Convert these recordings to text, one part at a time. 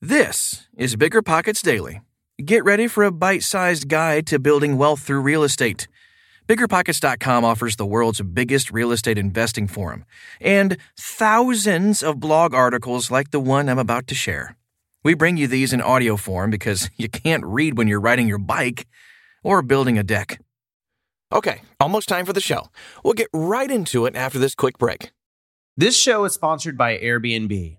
This is Bigger Pockets Daily. Get ready for a bite sized guide to building wealth through real estate. BiggerPockets.com offers the world's biggest real estate investing forum and thousands of blog articles like the one I'm about to share. We bring you these in audio form because you can't read when you're riding your bike or building a deck. Okay, almost time for the show. We'll get right into it after this quick break. This show is sponsored by Airbnb.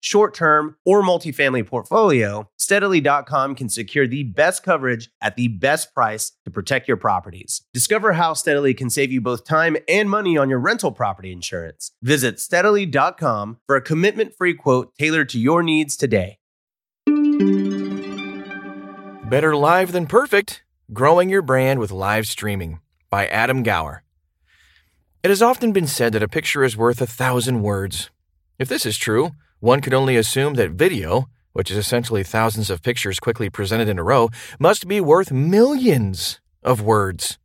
short term, or multifamily portfolio, steadily.com can secure the best coverage at the best price to protect your properties. Discover how Steadily can save you both time and money on your rental property insurance. Visit steadily.com for a commitment free quote tailored to your needs today. Better live than perfect Growing Your Brand with Live Streaming by Adam Gower. It has often been said that a picture is worth a thousand words. If this is true, one could only assume that video, which is essentially thousands of pictures quickly presented in a row, must be worth millions of words.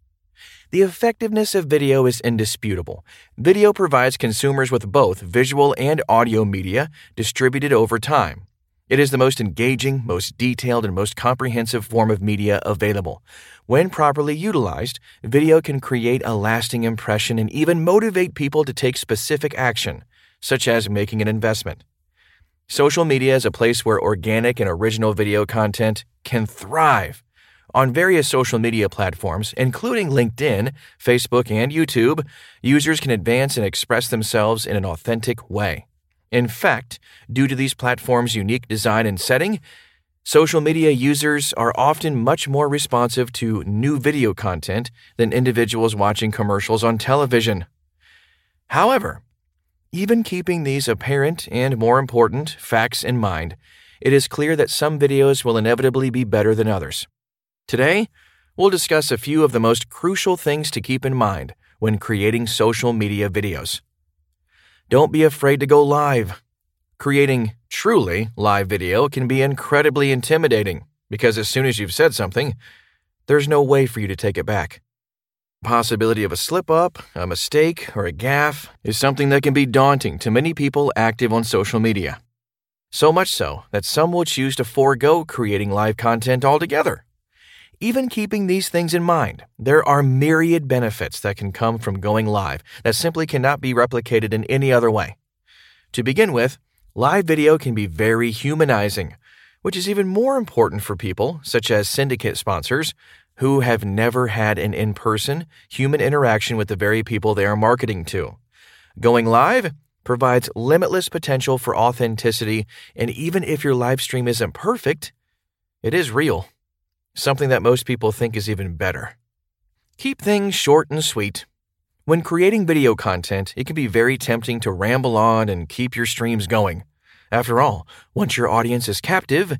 The effectiveness of video is indisputable. Video provides consumers with both visual and audio media distributed over time. It is the most engaging, most detailed, and most comprehensive form of media available. When properly utilized, video can create a lasting impression and even motivate people to take specific action, such as making an investment. Social media is a place where organic and original video content can thrive. On various social media platforms, including LinkedIn, Facebook, and YouTube, users can advance and express themselves in an authentic way. In fact, due to these platforms' unique design and setting, social media users are often much more responsive to new video content than individuals watching commercials on television. However, even keeping these apparent and more important facts in mind, it is clear that some videos will inevitably be better than others. Today, we'll discuss a few of the most crucial things to keep in mind when creating social media videos. Don't be afraid to go live. Creating truly live video can be incredibly intimidating because as soon as you've said something, there's no way for you to take it back. Possibility of a slip up, a mistake, or a gaffe is something that can be daunting to many people active on social media. So much so that some will choose to forego creating live content altogether. Even keeping these things in mind, there are myriad benefits that can come from going live that simply cannot be replicated in any other way. To begin with, live video can be very humanizing, which is even more important for people, such as syndicate sponsors, who have never had an in person, human interaction with the very people they are marketing to. Going live provides limitless potential for authenticity, and even if your live stream isn't perfect, it is real something that most people think is even better. Keep things short and sweet. When creating video content, it can be very tempting to ramble on and keep your streams going. After all, once your audience is captive,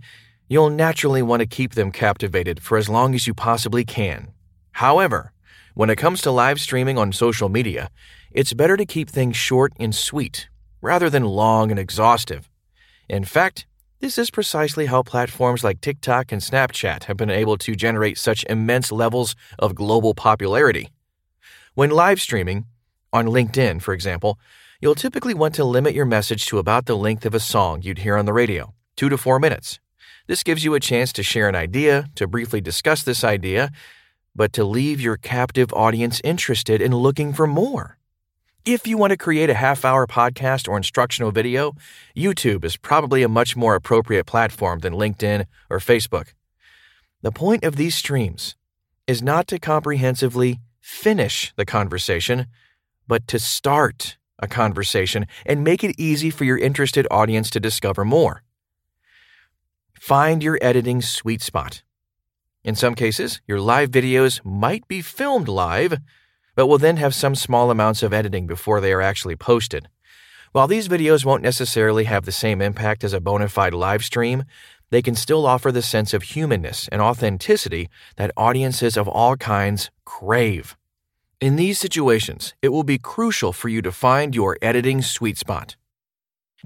you'll naturally want to keep them captivated for as long as you possibly can. However, when it comes to live streaming on social media, it's better to keep things short and sweet rather than long and exhaustive. In fact, this is precisely how platforms like TikTok and Snapchat have been able to generate such immense levels of global popularity. When live streaming, on LinkedIn, for example, you'll typically want to limit your message to about the length of a song you'd hear on the radio, two to four minutes. This gives you a chance to share an idea, to briefly discuss this idea, but to leave your captive audience interested in looking for more. If you want to create a half hour podcast or instructional video, YouTube is probably a much more appropriate platform than LinkedIn or Facebook. The point of these streams is not to comprehensively finish the conversation, but to start a conversation and make it easy for your interested audience to discover more. Find your editing sweet spot. In some cases, your live videos might be filmed live but will then have some small amounts of editing before they are actually posted. While these videos won't necessarily have the same impact as a bona fide live stream, they can still offer the sense of humanness and authenticity that audiences of all kinds crave. In these situations, it will be crucial for you to find your editing sweet spot.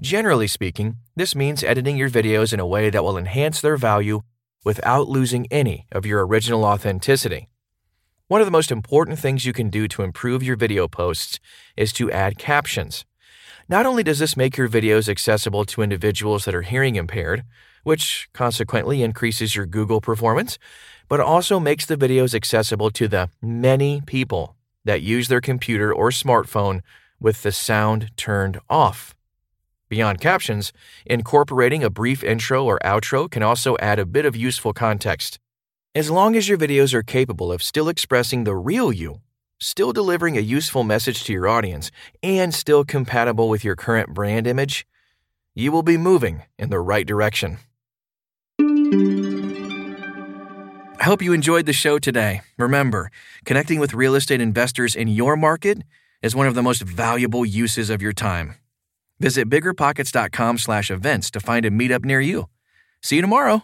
Generally speaking, this means editing your videos in a way that will enhance their value without losing any of your original authenticity. One of the most important things you can do to improve your video posts is to add captions. Not only does this make your videos accessible to individuals that are hearing impaired, which consequently increases your Google performance, but also makes the videos accessible to the many people that use their computer or smartphone with the sound turned off. Beyond captions, incorporating a brief intro or outro can also add a bit of useful context. As long as your videos are capable of still expressing the real you, still delivering a useful message to your audience, and still compatible with your current brand image, you will be moving in the right direction. I hope you enjoyed the show today. Remember, connecting with real estate investors in your market is one of the most valuable uses of your time. Visit biggerpockets.com/events to find a meetup near you. See you tomorrow.